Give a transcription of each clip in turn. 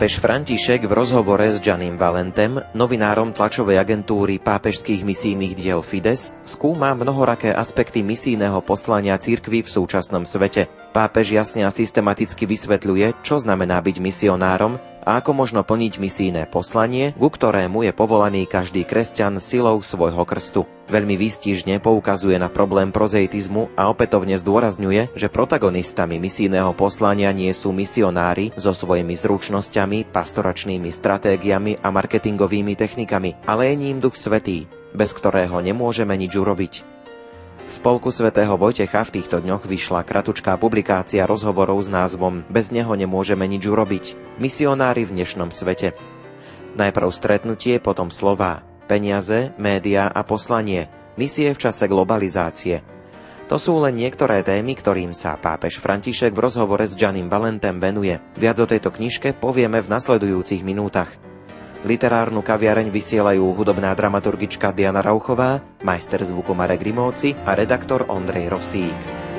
Pápež František v rozhovore s Janim Valentem, novinárom tlačovej agentúry pápežských misijných diel Fides, skúma mnohoraké aspekty misijného poslania cirkvy v súčasnom svete. Pápež jasne a systematicky vysvetľuje, čo znamená byť misionárom a ako možno plniť misijné poslanie, ku ktorému je povolaný každý kresťan silou svojho krstu. Veľmi výstižne poukazuje na problém prozeitizmu a opätovne zdôrazňuje, že protagonistami misijného poslania nie sú misionári so svojimi zručnosťami, pastoračnými stratégiami a marketingovými technikami, ale je ním Duch Svetý, bez ktorého nemôžeme nič urobiť. Spolku svätého Vojtecha v týchto dňoch vyšla kratučká publikácia rozhovorov s názvom Bez neho nemôžeme nič urobiť. Misionári v dnešnom svete. Najprv stretnutie, potom slova, peniaze, média a poslanie, misie v čase globalizácie. To sú len niektoré témy, ktorým sa pápež František v rozhovore s Janim Valentem venuje. Viac o tejto knižke povieme v nasledujúcich minútach. Literárnu kaviareň vysielajú hudobná dramaturgička Diana Rauchová, majster zvuku Marek Grimovci a redaktor Ondrej Rosík.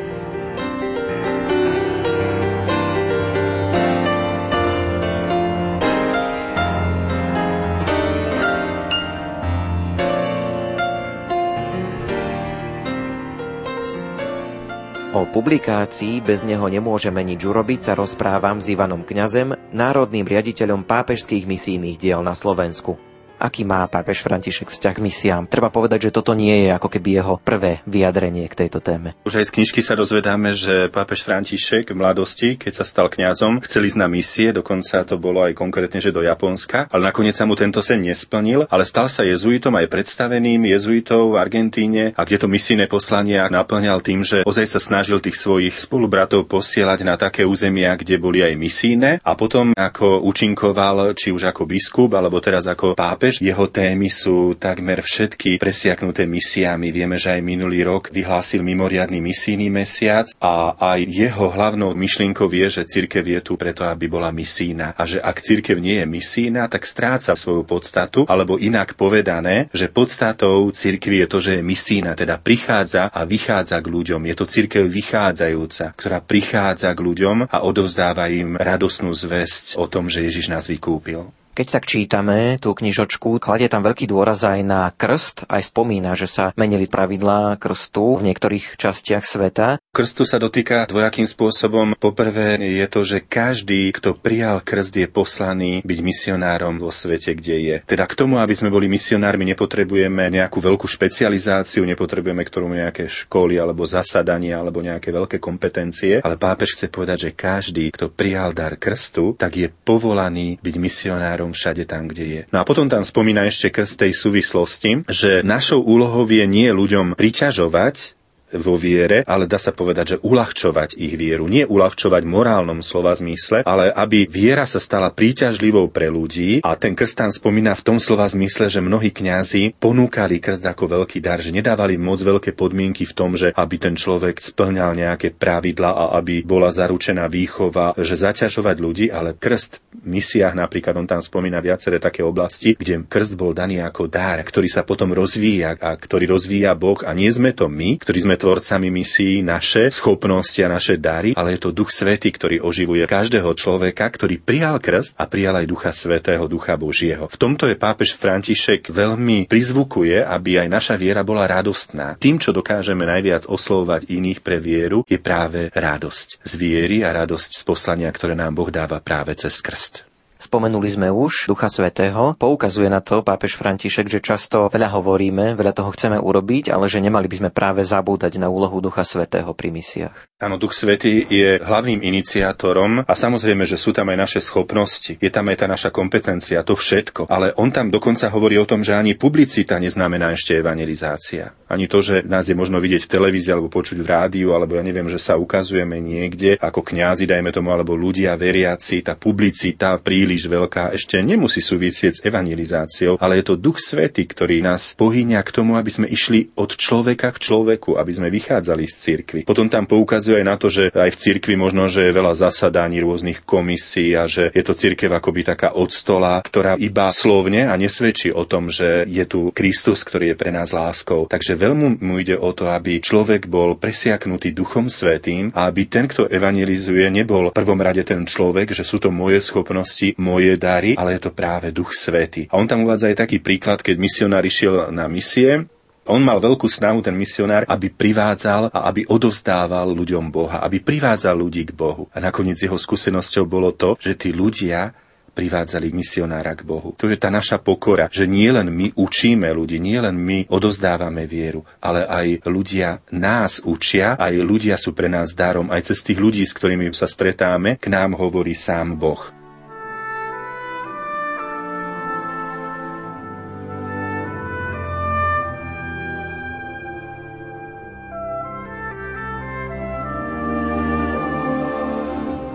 O publikácii Bez neho nemôžeme nič urobiť sa rozprávam s Ivanom Kňazem, národným riaditeľom pápežských misijných diel na Slovensku aký má pápež František vzťah k misiám. Treba povedať, že toto nie je ako keby jeho prvé vyjadrenie k tejto téme. Už aj z knižky sa dozvedáme, že pápež František v mladosti, keď sa stal kňazom, chcel ísť na misie, dokonca to bolo aj konkrétne, že do Japonska, ale nakoniec sa mu tento sen nesplnil, ale stal sa jezuitom aj predstaveným jezuitov v Argentíne a kde to misijné poslanie naplňal tým, že ozaj sa snažil tých svojich spolubratov posielať na také územia, kde boli aj misijné a potom ako účinkoval, či už ako biskup, alebo teraz ako pápež, tiež jeho témy sú takmer všetky presiaknuté misiami. Vieme, že aj minulý rok vyhlásil mimoriadný misijný mesiac a aj jeho hlavnou myšlienkou je, že cirkev je tu preto, aby bola misína. A že ak cirkev nie je misína, tak stráca svoju podstatu, alebo inak povedané, že podstatou cirkvi je to, že je misína, teda prichádza a vychádza k ľuďom. Je to cirkev vychádzajúca, ktorá prichádza k ľuďom a odovzdáva im radosnú zväzť o tom, že Ježiš nás vykúpil. Keď tak čítame tú knižočku, kladie tam veľký dôraz aj na krst, aj spomína, že sa menili pravidlá krstu v niektorých častiach sveta. Krstu sa dotýka dvojakým spôsobom. Poprvé je to, že každý, kto prijal krst, je poslaný byť misionárom vo svete, kde je. Teda k tomu, aby sme boli misionármi, nepotrebujeme nejakú veľkú špecializáciu, nepotrebujeme k tomu nejaké školy alebo zasadania alebo nejaké veľké kompetencie, ale pápež chce povedať, že každý, kto prijal dar krstu, tak je povolaný byť misionárom misionárom všade tam, kde je. No a potom tam spomína ešte krst tej súvislosti, že našou úlohou je nie ľuďom priťažovať, vo viere, ale dá sa povedať, že uľahčovať ich vieru. Nie uľahčovať morálnom slova zmysle, ale aby viera sa stala príťažlivou pre ľudí a ten krst tam spomína v tom slova zmysle, že mnohí kňazi ponúkali krst ako veľký dar, že nedávali moc veľké podmienky v tom, že aby ten človek splňal nejaké pravidla a aby bola zaručená výchova, že zaťažovať ľudí, ale krst v misiách napríklad on tam spomína viaceré také oblasti, kde krst bol daný ako dar, ktorý sa potom rozvíja a ktorý rozvíja Boh a nie sme to my, ktorí sme tvorcami misií naše schopnosti a naše dary, ale je to Duch Svetý, ktorý oživuje každého človeka, ktorý prijal krst a prijal aj Ducha Svetého, Ducha Božieho. V tomto je pápež František veľmi prizvukuje, aby aj naša viera bola radostná. Tým, čo dokážeme najviac oslovovať iných pre vieru, je práve radosť z viery a radosť z poslania, ktoré nám Boh dáva práve cez krst. Spomenuli sme už Ducha Svetého. Poukazuje na to pápež František, že často veľa hovoríme, veľa toho chceme urobiť, ale že nemali by sme práve zabúdať na úlohu Ducha Svetého pri misiách. Áno, Duch Svetý je hlavným iniciátorom a samozrejme, že sú tam aj naše schopnosti, je tam aj tá naša kompetencia, to všetko. Ale on tam dokonca hovorí o tom, že ani publicita neznamená ešte evangelizácia. Ani to, že nás je možno vidieť v televízii alebo počuť v rádiu, alebo ja neviem, že sa ukazujeme niekde ako kňazi, dajme tomu, alebo ľudia veriaci, tá publicita príliš príliš veľká, ešte nemusí súvisieť s evangelizáciou, ale je to Duch Svety, ktorý nás pohynia k tomu, aby sme išli od človeka k človeku, aby sme vychádzali z cirkvy. Potom tam poukazuje aj na to, že aj v cirkvi možno, že je veľa zasadaní rôznych komisí a že je to cirkev akoby taká od stola, ktorá iba slovne a nesvedčí o tom, že je tu Kristus, ktorý je pre nás láskou. Takže veľmi mu ide o to, aby človek bol presiaknutý Duchom Svetým a aby ten, kto evangelizuje, nebol v prvom rade ten človek, že sú to moje schopnosti, moje dary, ale je to práve Duch Svety. A on tam uvádza aj taký príklad, keď misionár išiel na misie, on mal veľkú snahu, ten misionár, aby privádzal a aby odovzdával ľuďom Boha, aby privádzal ľudí k Bohu. A nakoniec jeho skúsenosťou bolo to, že tí ľudia privádzali misionára k Bohu. To je tá naša pokora, že nie len my učíme ľudí, nie len my odovzdávame vieru, ale aj ľudia nás učia, aj ľudia sú pre nás darom, aj cez tých ľudí, s ktorými sa stretáme, k nám hovorí sám Boh.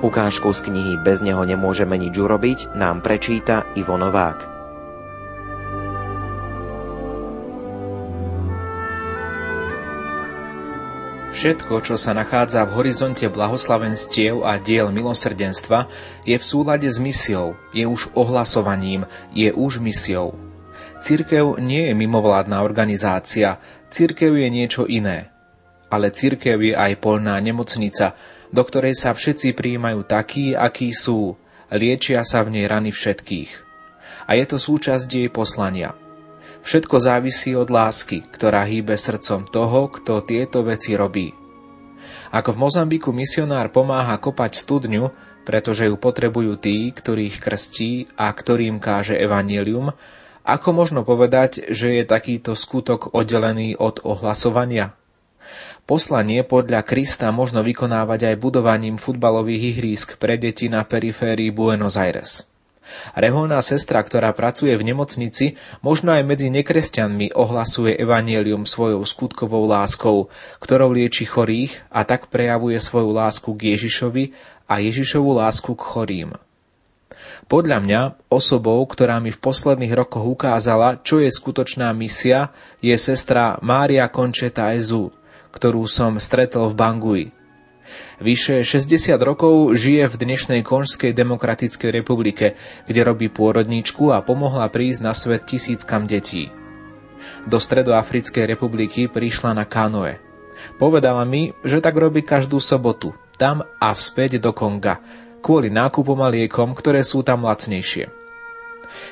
Ukážku z knihy Bez neho nemôžeme nič urobiť nám prečíta Ivo Novák. Všetko, čo sa nachádza v horizonte blahoslavenstiev a diel milosrdenstva, je v súlade s misiou, je už ohlasovaním, je už misiou. Cirkev nie je mimovládna organizácia, cirkev je niečo iné. Ale cirkev je aj polná nemocnica, do ktorej sa všetci prijímajú takí, akí sú, liečia sa v nej rany všetkých. A je to súčasť jej poslania. Všetko závisí od lásky, ktorá hýbe srdcom toho, kto tieto veci robí. Ako v Mozambiku misionár pomáha kopať studňu, pretože ju potrebujú tí, ktorých krstí a ktorým káže evanílium, ako možno povedať, že je takýto skutok oddelený od ohlasovania? Poslanie podľa Krista možno vykonávať aj budovaním futbalových ihrísk pre deti na periférii Buenos Aires. Reholná sestra, ktorá pracuje v nemocnici, možno aj medzi nekresťanmi ohlasuje evanielium svojou skutkovou láskou, ktorou lieči chorých a tak prejavuje svoju lásku k Ježišovi a Ježišovu lásku k chorým. Podľa mňa osobou, ktorá mi v posledných rokoch ukázala, čo je skutočná misia, je sestra Mária Concheta Ezu, ktorú som stretol v Bangui. Vyše 60 rokov žije v dnešnej Konžskej demokratickej republike, kde robí pôrodníčku a pomohla prísť na svet tisíckam detí. Do Stredoafrickej republiky prišla na kanoe. Povedala mi, že tak robí každú sobotu, tam a späť do Konga, kvôli nákupom a liekom, ktoré sú tam lacnejšie.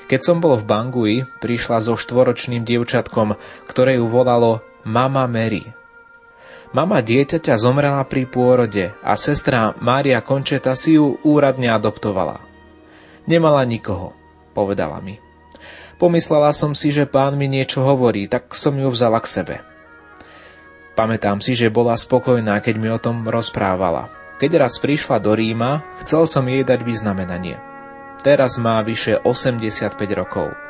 Keď som bol v Bangui, prišla so štvoročným dievčatkom, ktoré ju volalo Mama Mary – Mama dieťaťa zomrela pri pôrode a sestra Mária Končeta si ju úradne adoptovala. Nemala nikoho, povedala mi. Pomyslela som si, že pán mi niečo hovorí, tak som ju vzala k sebe. Pamätám si, že bola spokojná, keď mi o tom rozprávala. Keď raz prišla do Ríma, chcel som jej dať vyznamenanie. Teraz má vyše 85 rokov.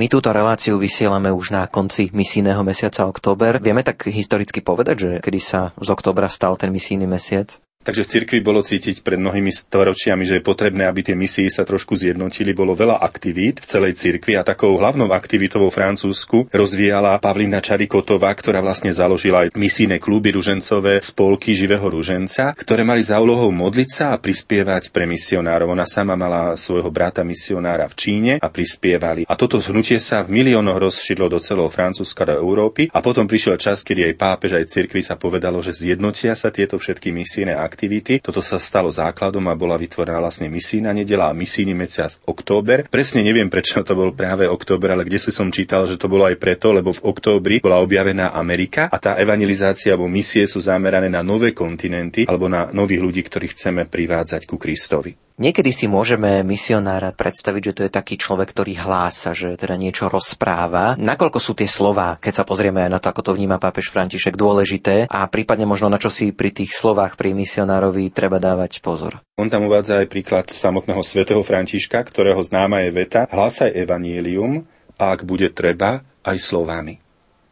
My túto reláciu vysielame už na konci misijného mesiaca október. Vieme tak historicky povedať, že kedy sa z októbra stal ten misijný mesiac? Takže v cirkvi bolo cítiť pred mnohými storočiami, že je potrebné, aby tie misie sa trošku zjednotili. Bolo veľa aktivít v celej cirkvi a takou hlavnou aktivitou vo Francúzsku rozvíjala Pavlina Čarikotová, ktorá vlastne založila aj misijné kluby ružencové, spolky živého ruženca, ktoré mali za úlohou modliť sa a prispievať pre misionárov. Ona sama mala svojho brata misionára v Číne a prispievali. A toto hnutie sa v miliónoch rozšírilo do celého Francúzska, do Európy a potom prišiel čas, kedy aj pápež, aj cirkvi sa povedalo, že zjednotia sa tieto všetky misijné aktivity. Toto sa stalo základom a bola vytvorená vlastne misijná nedela a misijný mesiac október. Presne neviem, prečo to bol práve október, ale kde si som čítal, že to bolo aj preto, lebo v októbri bola objavená Amerika a tá evangelizácia alebo misie sú zamerané na nové kontinenty alebo na nových ľudí, ktorých chceme privádzať ku Kristovi. Niekedy si môžeme misionára predstaviť, že to je taký človek, ktorý hlása, že teda niečo rozpráva. Nakoľko sú tie slova, keď sa pozrieme aj na to, ako to vníma pápež František, dôležité a prípadne možno na čo si pri tých slovách pri misionárovi treba dávať pozor. On tam uvádza aj príklad samotného svätého Františka, ktorého známa je veta Hlásaj evanielium a ak bude treba, aj slovami.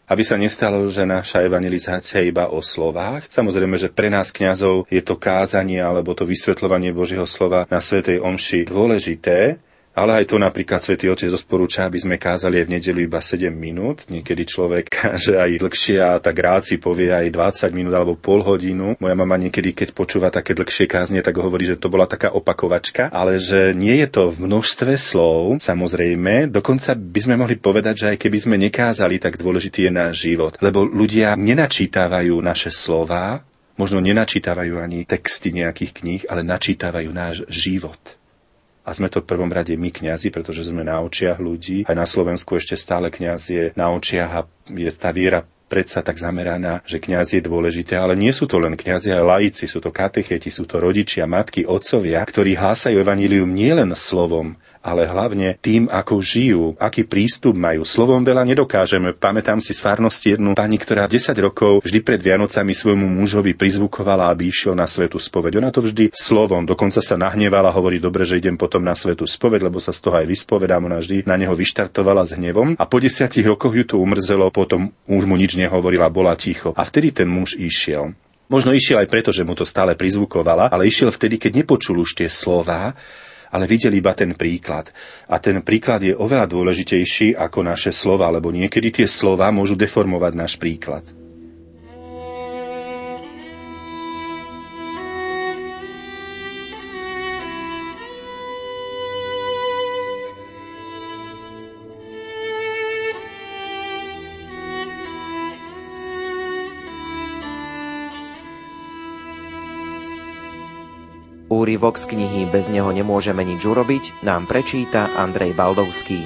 Aby sa nestalo, že naša evangelizácia je iba o slovách. Samozrejme, že pre nás kňazov je to kázanie alebo to vysvetľovanie Božieho slova na Svetej Omši dôležité, ale aj to napríklad Svetý Otec rozporúča, aby sme kázali aj v nedelu iba 7 minút. Niekedy človek káže aj dlhšie a tak rád si povie aj 20 minút alebo pol hodinu. Moja mama niekedy, keď počúva také dlhšie kázne, tak hovorí, že to bola taká opakovačka, ale že nie je to v množstve slov, samozrejme. Dokonca by sme mohli povedať, že aj keby sme nekázali, tak dôležitý je náš život. Lebo ľudia nenačítavajú naše slova, možno nenačítavajú ani texty nejakých kníh, ale načítavajú náš život. A sme to v prvom rade my kňazi, pretože sme na očiach ľudí. Aj na Slovensku ešte stále kňaz je na očiach a je tá viera predsa tak zameraná, že kňaz je dôležité, ale nie sú to len kňazi, ale laici, sú to katecheti, sú to rodičia, matky, otcovia, ktorí hlásajú evanílium nielen slovom, ale hlavne tým, ako žijú, aký prístup majú. Slovom veľa nedokážeme. Pamätám si z farnosti jednu pani, ktorá 10 rokov vždy pred Vianocami svojmu mužovi prizvukovala, aby išiel na svetu spoveď. Ona to vždy slovom, dokonca sa nahnevala, hovorí, dobre, že idem potom na svetu spoveď, lebo sa z toho aj vyspovedám. Ona vždy na neho vyštartovala s hnevom a po desiatich rokoch ju to umrzelo, potom už mu nič nehovorila, bola ticho. A vtedy ten muž išiel. Možno išiel aj preto, že mu to stále prizvukovala, ale išiel vtedy, keď nepočul už tie slova, ale videl iba ten príklad. A ten príklad je oveľa dôležitejší ako naše slova, lebo niekedy tie slova môžu deformovať náš príklad. Úryvok z knihy Bez neho nemôžeme nič urobiť nám prečíta Andrej Baldovský.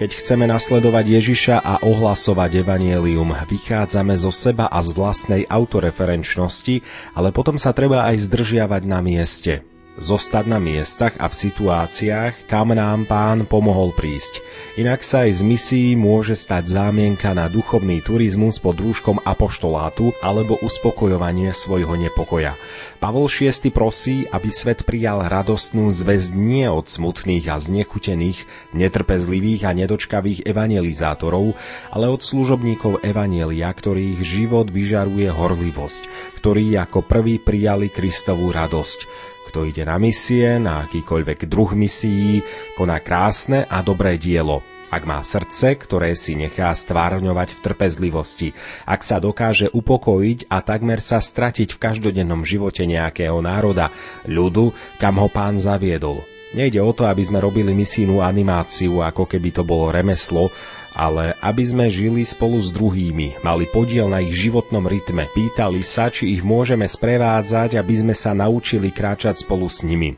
Keď chceme nasledovať Ježiša a ohlasovať evanielium, vychádzame zo seba a z vlastnej autoreferenčnosti, ale potom sa treba aj zdržiavať na mieste zostať na miestach a v situáciách, kam nám pán pomohol prísť. Inak sa aj z misií môže stať zámienka na duchovný turizmus pod rúškom apoštolátu alebo uspokojovanie svojho nepokoja. Pavol VI prosí, aby svet prijal radostnú zväzť nie od smutných a znechutených, netrpezlivých a nedočkavých evangelizátorov, ale od služobníkov evanielia, ktorých život vyžaruje horlivosť, ktorí ako prví prijali Kristovú radosť. Kto ide na misie, na akýkoľvek druh misií, koná krásne a dobré dielo, ak má srdce, ktoré si nechá stvárňovať v trpezlivosti, ak sa dokáže upokojiť a takmer sa stratiť v každodennom živote nejakého národa, ľudu, kam ho pán zaviedol. Nejde o to, aby sme robili misijnú animáciu, ako keby to bolo remeslo, ale aby sme žili spolu s druhými, mali podiel na ich životnom rytme, pýtali sa, či ich môžeme sprevádzať, aby sme sa naučili kráčať spolu s nimi.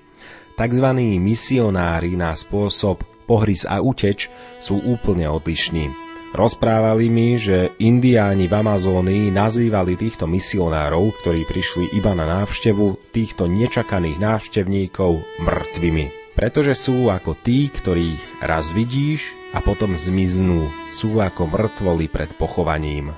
Takzvaní misionári na spôsob pohryz a uteč sú úplne odlišní. Rozprávali mi, že indiáni v Amazónii nazývali týchto misionárov, ktorí prišli iba na návštevu, týchto nečakaných návštevníkov mŕtvými pretože sú ako tí, ktorých raz vidíš a potom zmiznú, sú ako mŕtvoli pred pochovaním.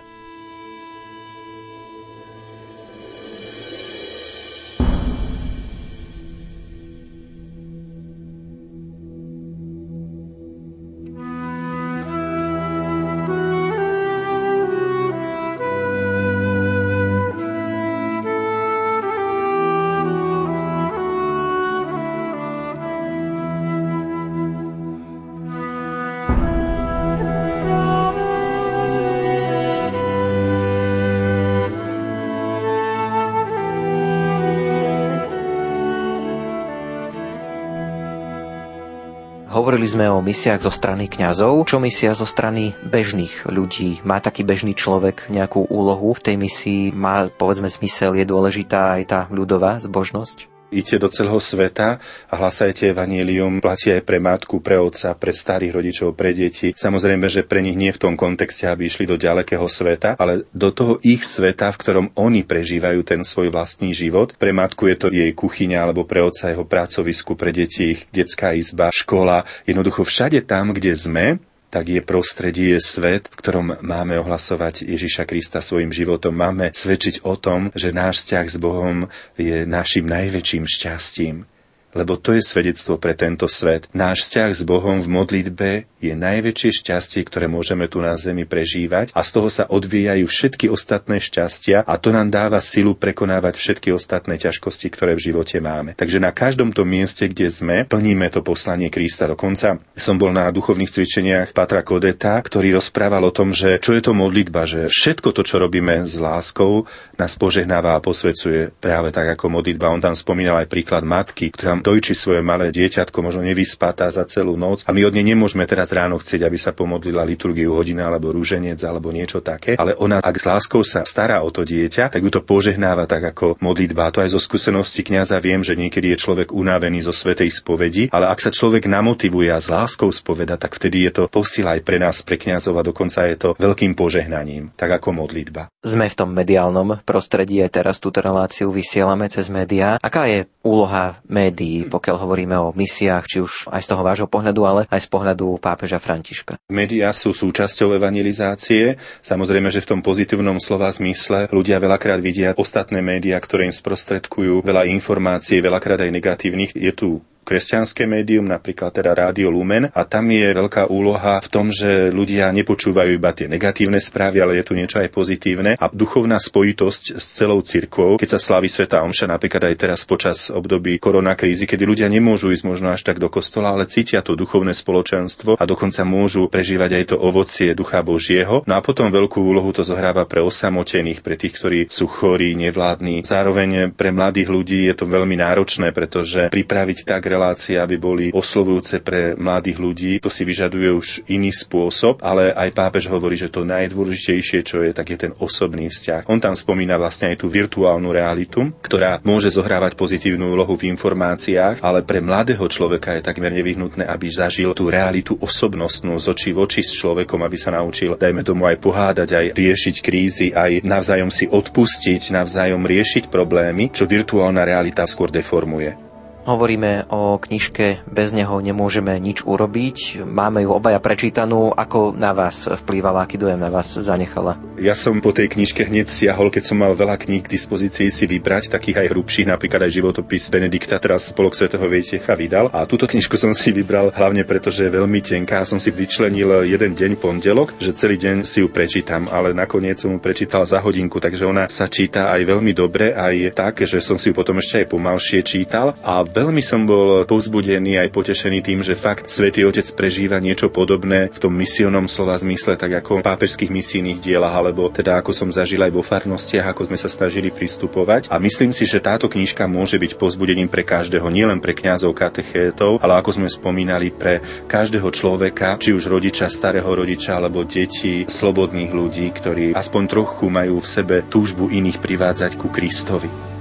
Hovorili sme o misiách zo strany kňazov. Čo misia zo strany bežných ľudí? Má taký bežný človek nejakú úlohu v tej misii? Má, povedzme, zmysel? Je dôležitá aj tá ľudová zbožnosť? Idete do celého sveta a hlasajte evanílium. Platí aj pre matku, pre otca, pre starých rodičov, pre deti. Samozrejme, že pre nich nie v tom kontexte, aby išli do ďalekého sveta, ale do toho ich sveta, v ktorom oni prežívajú ten svoj vlastný život. Pre matku je to jej kuchyňa alebo pre otca jeho pracovisku, pre deti ich detská izba, škola. Jednoducho všade tam, kde sme, tak je prostredie, svet, v ktorom máme ohlasovať Ježiša Krista svojim životom. Máme svedčiť o tom, že náš vzťah s Bohom je našim najväčším šťastím. Lebo to je svedectvo pre tento svet. Náš vzťah s Bohom v modlitbe je najväčšie šťastie, ktoré môžeme tu na zemi prežívať a z toho sa odvíjajú všetky ostatné šťastia a to nám dáva silu prekonávať všetky ostatné ťažkosti, ktoré v živote máme. Takže na každom tom mieste, kde sme, plníme to poslanie Krista. Dokonca som bol na duchovných cvičeniach Patra Kodeta, ktorý rozprával o tom, že čo je to modlitba, že všetko to, čo robíme s láskou, nás požehnáva a posvecuje práve tak ako modlitba. On tam spomínal aj príklad matky, ktorá dojčí svoje malé dieťatko, možno nevyspatá za celú noc a my od nej nemôžeme teraz ráno chcieť, aby sa pomodlila liturgiu hodina alebo rúženec alebo niečo také, ale ona, ak s láskou sa stará o to dieťa, tak ju to požehnáva tak ako modlitba. A to aj zo skúsenosti kňaza viem, že niekedy je človek unavený zo svetej spovedi, ale ak sa človek namotivuje a s láskou spoveda, tak vtedy je to posila aj pre nás, pre kňazov a dokonca je to veľkým požehnaním, tak ako modlitba. Sme v tom mediálnom prostredí, aj teraz túto reláciu vysielame cez médiá. Aká je úloha médií, pokiaľ hovoríme o misiách, či už aj z toho vášho pohľadu, ale aj z pohľadu pápeža Františka? Médiá sú súčasťou evangelizácie. Samozrejme, že v tom pozitívnom slova zmysle ľudia veľakrát vidia ostatné médiá, ktoré im sprostredkujú veľa informácií, veľakrát aj negatívnych. Je tu kresťanské médium, napríklad teda Rádio Lumen a tam je veľká úloha v tom, že ľudia nepočúvajú iba tie negatívne správy, ale je tu niečo aj pozitívne a duchovná spojitosť s celou cirkvou, keď sa slaví Sveta Omša, napríklad aj teraz počas období koronakrízy, kedy ľudia nemôžu ísť možno až tak do kostola, ale cítia to duchovné spoločenstvo a dokonca môžu prežívať aj to ovocie Ducha Božieho. No a potom veľkú úlohu to zohráva pre osamotených, pre tých, ktorí sú chorí, nevládni. Zároveň pre mladých ľudí je to veľmi náročné, pretože pripraviť tak relácie, aby boli oslovujúce pre mladých ľudí. To si vyžaduje už iný spôsob, ale aj pápež hovorí, že to najdôležitejšie, čo je, tak je ten osobný vzťah. On tam spomína vlastne aj tú virtuálnu realitu, ktorá môže zohrávať pozitívnu úlohu v informáciách, ale pre mladého človeka je takmer nevyhnutné, aby zažil tú realitu osobnostnú z očí v oči s človekom, aby sa naučil, dajme tomu aj pohádať, aj riešiť krízy, aj navzájom si odpustiť, navzájom riešiť problémy, čo virtuálna realita skôr deformuje. Hovoríme o knižke Bez neho nemôžeme nič urobiť. Máme ju obaja prečítanú. Ako na vás vplývala, aký dojem na vás zanechala? Ja som po tej knižke hneď siahol, keď som mal veľa kníh k dispozícii si vybrať, takých aj hrubších, napríklad aj životopis Benedikta, teraz Spolok svätého Vejtecha vydal. A túto knižku som si vybral hlavne preto, že je veľmi tenká. Som si vyčlenil jeden deň pondelok, že celý deň si ju prečítam, ale nakoniec som ju prečítal za hodinku, takže ona sa číta aj veľmi dobre, aj tak, že som si ju potom ešte aj pomalšie čítal. A Veľmi som bol povzbudený aj potešený tým, že fakt Svetý Otec prežíva niečo podobné v tom misionom slova zmysle, tak ako v pápežských misijných dielach, alebo teda ako som zažil aj vo farnostiach, ako sme sa snažili pristupovať. A myslím si, že táto knižka môže byť povzbudením pre každého, nielen pre kňazov, katechétov, ale ako sme spomínali, pre každého človeka, či už rodiča, starého rodiča, alebo deti, slobodných ľudí, ktorí aspoň trochu majú v sebe túžbu iných privádzať ku Kristovi.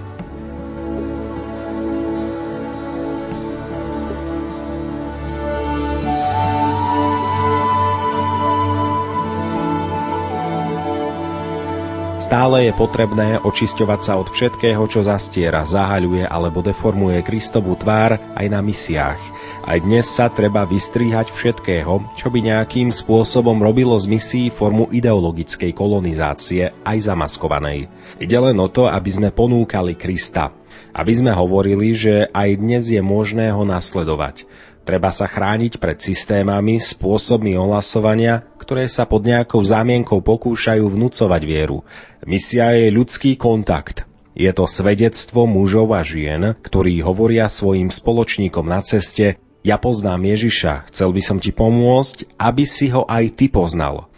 Stále je potrebné očisťovať sa od všetkého, čo zastiera, zahaľuje alebo deformuje Kristovú tvár aj na misiách. Aj dnes sa treba vystriehať všetkého, čo by nejakým spôsobom robilo z misií formu ideologickej kolonizácie, aj zamaskovanej. Ide len o to, aby sme ponúkali Krista. Aby sme hovorili, že aj dnes je možné ho nasledovať. Treba sa chrániť pred systémami, spôsobmi ohlasovania, ktoré sa pod nejakou zámienkou pokúšajú vnúcovať vieru. Misia je ľudský kontakt. Je to svedectvo mužov a žien, ktorí hovoria svojim spoločníkom na ceste ja poznám Ježiša, chcel by som ti pomôcť, aby si ho aj ty poznal.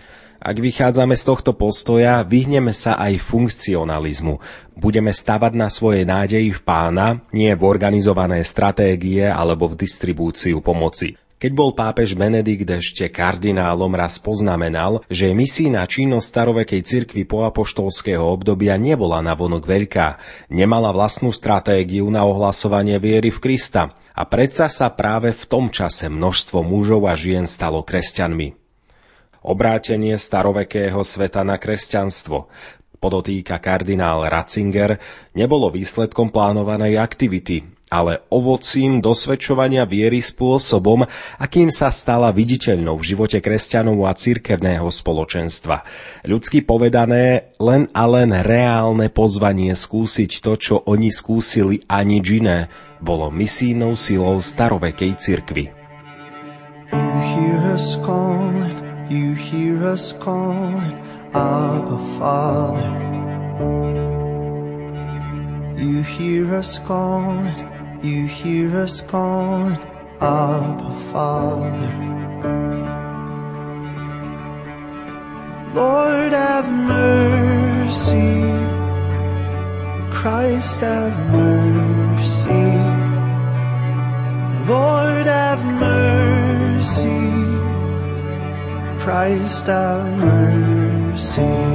Ak vychádzame z tohto postoja, vyhneme sa aj funkcionalizmu. Budeme stavať na svojej nádeji v pána, nie v organizované stratégie alebo v distribúciu pomoci. Keď bol pápež Benedikt ešte kardinálom, raz poznamenal, že misijná činnosť starovekej cirkvi po apoštolského obdobia nebola navonok veľká, nemala vlastnú stratégiu na ohlasovanie viery v Krista a predsa sa práve v tom čase množstvo mužov a žien stalo kresťanmi. Obrátenie starovekého sveta na kresťanstvo, podotýka kardinál Ratzinger, nebolo výsledkom plánovanej aktivity, ale ovocím dosvedčovania viery spôsobom, akým sa stala viditeľnou v živote kresťanov a cirkevného spoločenstva. Ľudsky povedané, len a len reálne pozvanie skúsiť to, čo oni skúsili a nič iné, bolo misijnou silou starovekej cirkvy. You hear us calling, you hear us calling, Abba Father. You hear us calling, you hear us calling, Abba Father. Lord have mercy, Christ have mercy, Christ have mercy.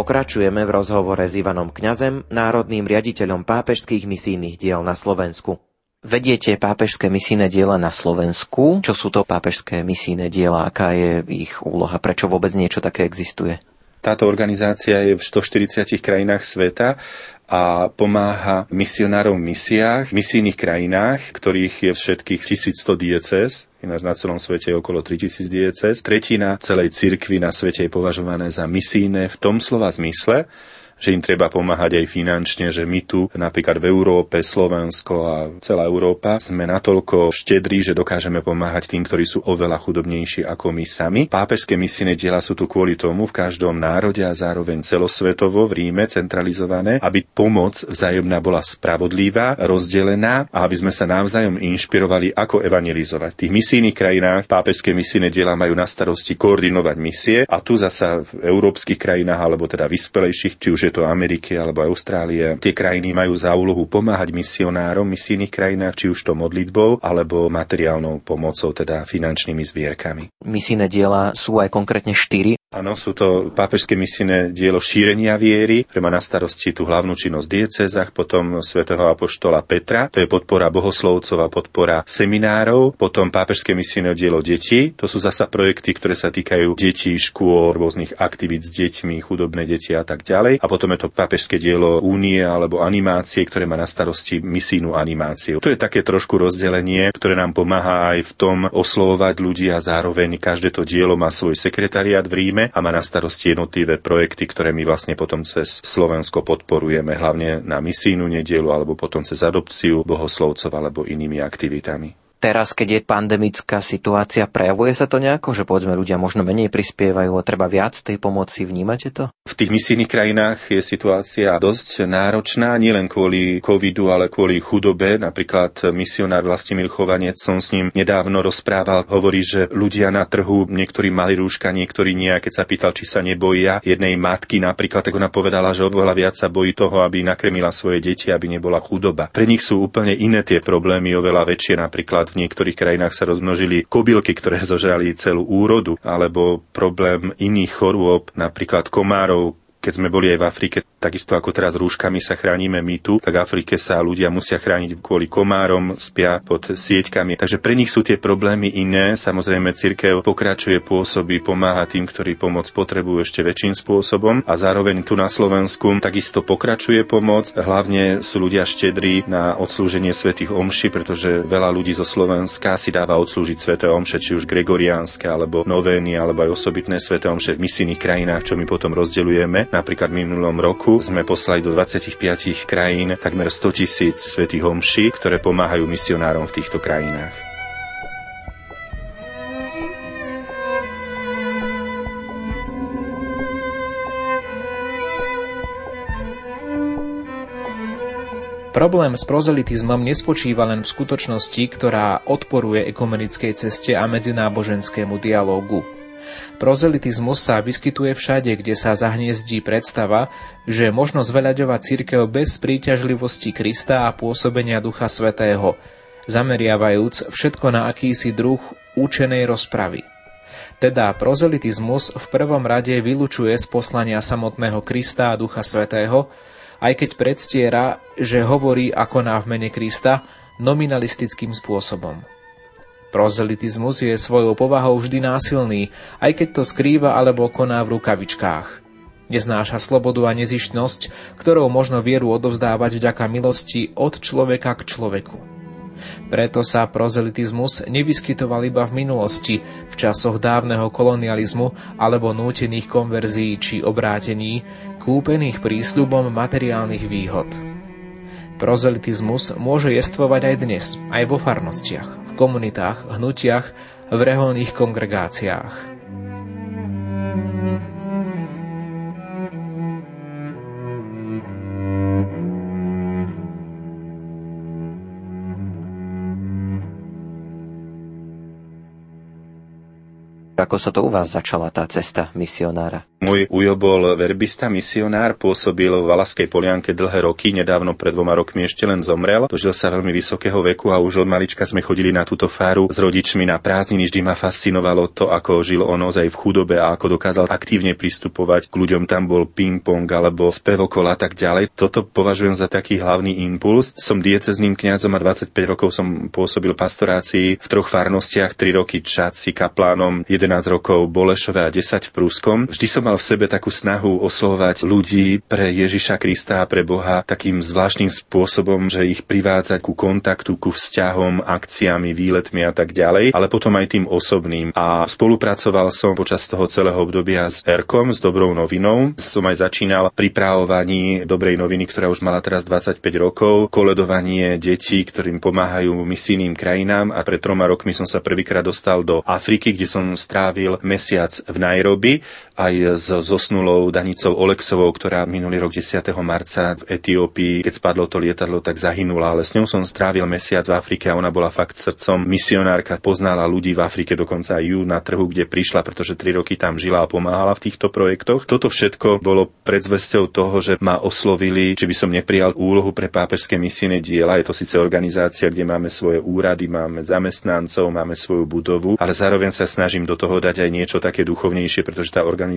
Pokračujeme v rozhovore s Ivanom Kňazem, národným riaditeľom pápežských misijných diel na Slovensku. Vediete pápežské misijné diela na Slovensku. Čo sú to pápežské misijné diela? Aká je ich úloha? Prečo vôbec niečo také existuje? Táto organizácia je v 140 krajinách sveta a pomáha misionárom v misiách, v misijných krajinách, ktorých je všetkých 1100 dieces, ináč na celom svete je okolo 3000 dieces. Tretina celej cirkvi na svete je považované za misijné v tom slova zmysle, že im treba pomáhať aj finančne, že my tu napríklad v Európe, Slovensko a celá Európa sme natoľko štedrí, že dokážeme pomáhať tým, ktorí sú oveľa chudobnejší ako my sami. Pápežské misijné diela sú tu kvôli tomu v každom národe a zároveň celosvetovo v Ríme centralizované, aby pomoc vzájomná bola spravodlivá, rozdelená a aby sme sa navzájom inšpirovali, ako evangelizovať. V tých misijných krajinách pápežské misijné diela majú na starosti koordinovať misie a tu zasa v európskych krajinách alebo teda vyspelejších, či už je je to Ameriky alebo Austrálie. Tie krajiny majú za úlohu pomáhať misionárom v misijných krajinách, či už to modlitbou alebo materiálnou pomocou, teda finančnými zbierkami. Misijné diela sú aj konkrétne štyri. Áno, sú to pápežské misijné dielo šírenia viery, ktoré má na starosti tú hlavnú činnosť diecezach, potom svätého apoštola Petra, to je podpora bohoslovcov a podpora seminárov, potom pápežské misijné dielo detí, to sú zasa projekty, ktoré sa týkajú detí, škôl, rôznych aktivít s deťmi, chudobné deti a tak ďalej. A potom je to pápežské dielo únie alebo animácie, ktoré má na starosti misijnú animáciu. To je také trošku rozdelenie, ktoré nám pomáha aj v tom oslovovať ľudí a zároveň každé to dielo má svoj sekretariat v Ríme a má na starosti jednotlivé projekty, ktoré my vlastne potom cez Slovensko podporujeme, hlavne na misijnú nedielu alebo potom cez adopciu bohoslovcov alebo inými aktivitami teraz, keď je pandemická situácia, prejavuje sa to nejako, že povedzme ľudia možno menej prispievajú a treba viac tej pomoci, vnímate to? V tých misijných krajinách je situácia dosť náročná, nielen kvôli covidu, ale kvôli chudobe. Napríklad misionár Vlastimil Chovanec, som s ním nedávno rozprával, hovorí, že ľudia na trhu, niektorí mali rúška, niektorí nie. A keď sa pýtal, či sa neboja jednej matky napríklad, tak ona povedala, že oveľa viac sa bojí toho, aby nakrmila svoje deti, aby nebola chudoba. Pre nich sú úplne iné tie problémy, oveľa väčšie napríklad v niektorých krajinách sa rozmnožili kobylky, ktoré zožrali celú úrodu, alebo problém iných chorôb, napríklad komárov, keď sme boli aj v Afrike, takisto ako teraz rúškami sa chránime my tu, tak v Afrike sa ľudia musia chrániť kvôli komárom, spia pod sieťkami. Takže pre nich sú tie problémy iné. Samozrejme, cirkev pokračuje pôsoby, pomáha tým, ktorí pomoc potrebujú ešte väčším spôsobom a zároveň tu na Slovensku takisto pokračuje pomoc. Hlavne sú ľudia štedrí na odslúženie svätých omši, pretože veľa ľudí zo Slovenska si dáva odslúžiť sväté omše, či už gregoriánske, alebo novény, alebo aj osobitné sväté omše v misijných krajinách, čo my potom rozdeľujeme Napríklad v minulom roku sme poslali do 25 krajín takmer 100 tisíc svetých homší, ktoré pomáhajú misionárom v týchto krajinách. Problém s prozelitizmom nespočíva len v skutočnosti, ktorá odporuje ekumenickej ceste a medzináboženskému dialógu. Prozelitizmus sa vyskytuje všade, kde sa zahniezdí predstava, že možno zveľaďovať církev bez príťažlivosti Krista a pôsobenia Ducha Svetého, zameriavajúc všetko na akýsi druh účenej rozpravy. Teda prozelitizmus v prvom rade vylučuje z poslania samotného Krista a Ducha Svetého, aj keď predstiera, že hovorí ako na v mene Krista nominalistickým spôsobom. Prozelitizmus je svojou povahou vždy násilný, aj keď to skrýva alebo koná v rukavičkách. Neznáša slobodu a nezištnosť, ktorou možno vieru odovzdávať vďaka milosti od človeka k človeku. Preto sa prozelitizmus nevyskytoval iba v minulosti, v časoch dávneho kolonializmu alebo nútených konverzií či obrátení, kúpených prísľubom materiálnych výhod. Prozelitizmus môže jestvovať aj dnes, aj vo farnostiach komunitách, hnutiach, v reholných kongregáciách. Ako sa to u vás začala tá cesta misionára? Môj ujo bol verbista, misionár, pôsobil v Valaskej Polianke dlhé roky, nedávno pred dvoma rokmi ešte len zomrel. Dožil sa veľmi vysokého veku a už od malička sme chodili na túto fáru s rodičmi na prázdniny. Vždy ma fascinovalo to, ako žil on ozaj v chudobe a ako dokázal aktívne pristupovať k ľuďom. Tam bol ping-pong alebo spevokol a tak ďalej. Toto považujem za taký hlavný impuls. Som diecezným kňazom a 25 rokov som pôsobil pastorácii v troch farnostiach, 3 roky čaci kaplánom, 11 11 rokov Bolešové a 10 v Prúskom. Vždy som mal v sebe takú snahu oslovať ľudí pre Ježiša Krista a pre Boha takým zvláštnym spôsobom, že ich privádzať ku kontaktu, ku vzťahom, akciami, výletmi a tak ďalej, ale potom aj tým osobným. A spolupracoval som počas toho celého obdobia s ERKom, s Dobrou novinou. Som aj začínal pripravovaní Dobrej noviny, ktorá už mala teraz 25 rokov, koledovanie detí, ktorým pomáhajú misijným krajinám a pred troma rokmi som sa prvýkrát dostal do Afriky, kde som strávil strávil mesiac v Nairobi aj s zosnulou Danicou Oleksovou, ktorá minulý rok 10. marca v Etiópii, keď spadlo to lietadlo, tak zahynula, ale s ňou som strávil mesiac v Afrike a ona bola fakt srdcom misionárka, poznala ľudí v Afrike, dokonca aj ju na trhu, kde prišla, pretože tri roky tam žila a pomáhala v týchto projektoch. Toto všetko bolo predzvesťou toho, že ma oslovili, či by som neprijal úlohu pre pápežské misijné diela. Je to síce organizácia, kde máme svoje úrady, máme zamestnancov, máme svoju budovu, ale zároveň sa snažím do toho dať aj niečo také duchovnejšie, pretože tá organizácia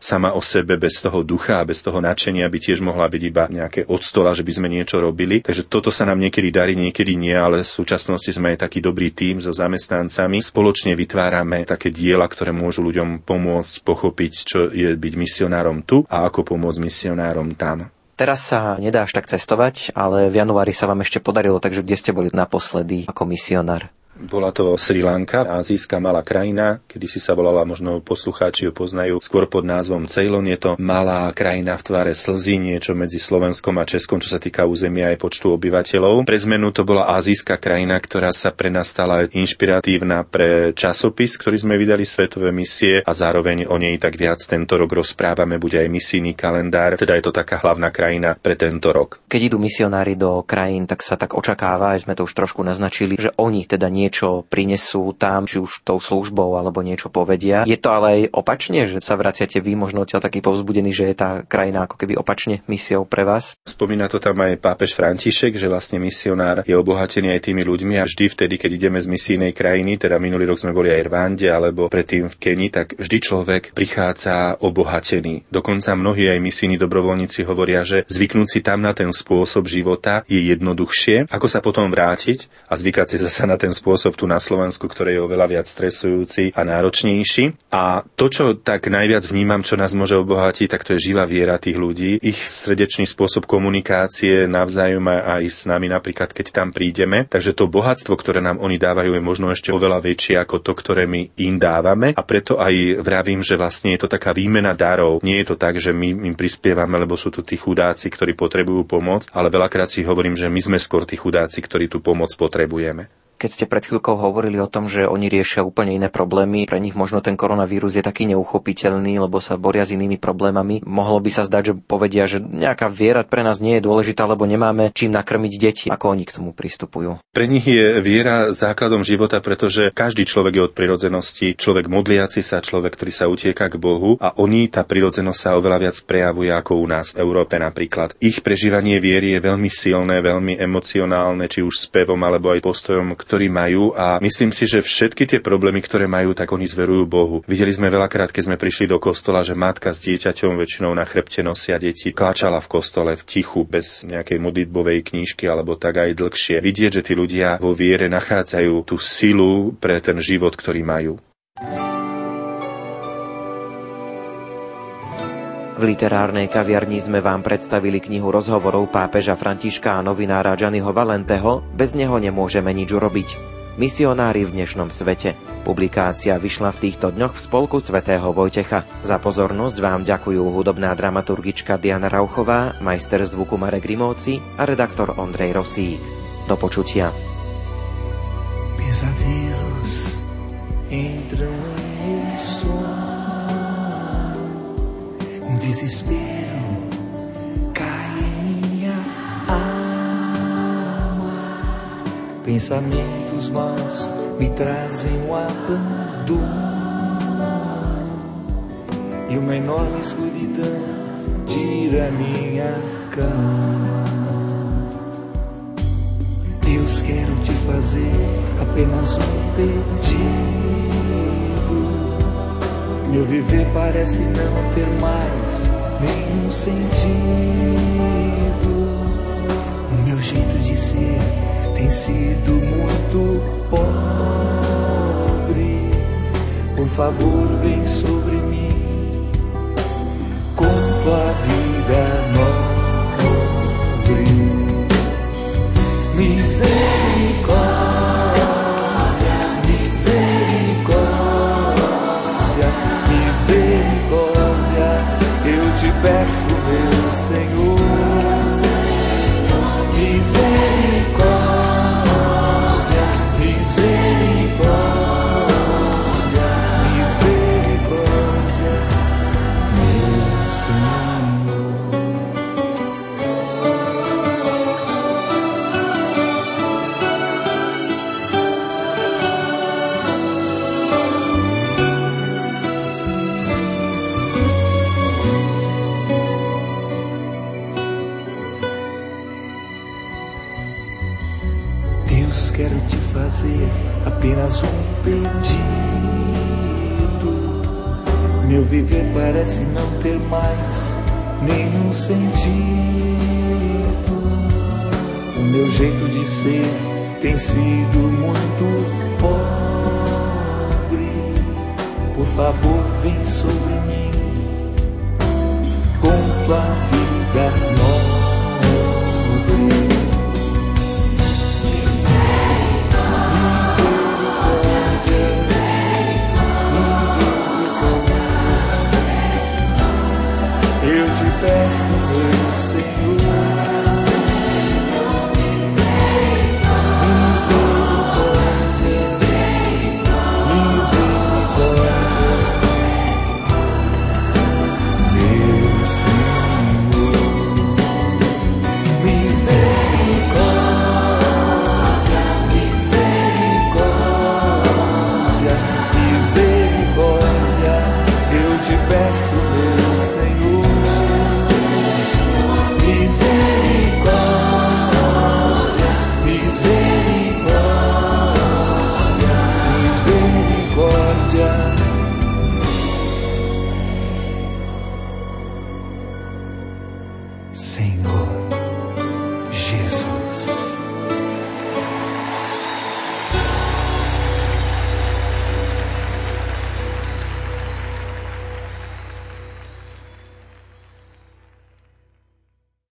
sama o sebe bez toho ducha a bez toho nadšenia by tiež mohla byť iba nejaké od stola, že by sme niečo robili. Takže toto sa nám niekedy darí, niekedy nie, ale v súčasnosti sme aj taký dobrý tím so zamestnancami. Spoločne vytvárame také diela, ktoré môžu ľuďom pomôcť pochopiť, čo je byť misionárom tu a ako pomôcť misionárom tam. Teraz sa nedá až tak cestovať, ale v januári sa vám ešte podarilo, takže kde ste boli naposledy ako misionár? Bola to Sri Lanka, azijská malá krajina, kedy si sa volala, možno poslucháči ju poznajú, skôr pod názvom Ceylon. Je to malá krajina v tvare slzy, niečo medzi Slovenskom a Českom, čo sa týka územia aj počtu obyvateľov. Pre zmenu to bola azijská krajina, ktorá sa pre nás stala inšpiratívna pre časopis, ktorý sme vydali Svetové misie a zároveň o nej tak viac tento rok rozprávame, bude aj misijný kalendár, teda je to taká hlavná krajina pre tento rok. Keď idú misionári do krajín, tak sa tak očakáva, aj sme to už trošku naznačili, že oni teda nie niečo prinesú tam, či už tou službou alebo niečo povedia. Je to ale aj opačne, že sa vraciate vy možno odtiaľ taký povzbudený, že je tá krajina ako keby opačne misiou pre vás? Spomína to tam aj pápež František, že vlastne misionár je obohatený aj tými ľuďmi a vždy vtedy, keď ideme z misijnej krajiny, teda minulý rok sme boli aj v Rwande alebo predtým v Keni, tak vždy človek prichádza obohatený. Dokonca mnohí aj misijní dobrovoľníci hovoria, že zvyknúť si tam na ten spôsob života je jednoduchšie, ako sa potom vrátiť a zvykať si zase na ten spôsob spôsob tu na Slovensku, ktorý je oveľa viac stresujúci a náročnejší. A to, čo tak najviac vnímam, čo nás môže obohatiť, tak to je živá viera tých ľudí, ich srdečný spôsob komunikácie navzájom aj s nami, napríklad keď tam prídeme. Takže to bohatstvo, ktoré nám oni dávajú, je možno ešte oveľa väčšie ako to, ktoré my im dávame. A preto aj vravím, že vlastne je to taká výmena darov. Nie je to tak, že my im prispievame, lebo sú tu tí chudáci, ktorí potrebujú pomoc, ale veľakrát si hovorím, že my sme skôr tí chudáci, ktorí tú pomoc potrebujeme. Keď ste pred chvíľkou hovorili o tom, že oni riešia úplne iné problémy, pre nich možno ten koronavírus je taký neuchopiteľný, lebo sa boria s inými problémami. Mohlo by sa zdať, že povedia, že nejaká viera pre nás nie je dôležitá, lebo nemáme čím nakrmiť deti. Ako oni k tomu pristupujú? Pre nich je viera základom života, pretože každý človek je od prirodzenosti človek modliaci sa, človek, ktorý sa utieka k Bohu a oni, tá prirodzenosť sa oveľa viac prejavuje ako u nás v Európe napríklad. Ich prežívanie viery je veľmi silné, veľmi emocionálne, či už spevom alebo aj postojom, ktorý majú a myslím si, že všetky tie problémy, ktoré majú, tak oni zverujú Bohu. Videli sme veľakrát, keď sme prišli do kostola, že matka s dieťaťom väčšinou na chrbte nosia deti, kláčala v kostole v tichu, bez nejakej modlitbovej knížky alebo tak aj dlhšie. Vidieť, že tí ľudia vo viere nachádzajú tú silu pre ten život, ktorý majú. V literárnej kaviarni sme vám predstavili knihu rozhovorov pápeža Františka a novinára Gianniho Valenteho Bez neho nemôžeme nič urobiť. Misionári v dnešnom svete. Publikácia vyšla v týchto dňoch v spolku svätého Vojtecha. Za pozornosť vám ďakujú hudobná dramaturgička Diana Rauchová, majster zvuku Marek Rimovci a redaktor Ondrej Rosík. Do počutia. Pesadelos entram desespero cai em minha alma. Pensamentos maus me trazem o abandono e uma enorme escuridão tira minha cama. Deus, quero te fazer apenas um pedido meu viver parece não ter mais nenhum sentido. O meu jeito de ser tem sido muito pobre. Por favor, vem sobre mim com tua vida nobre. Misericórdia. best.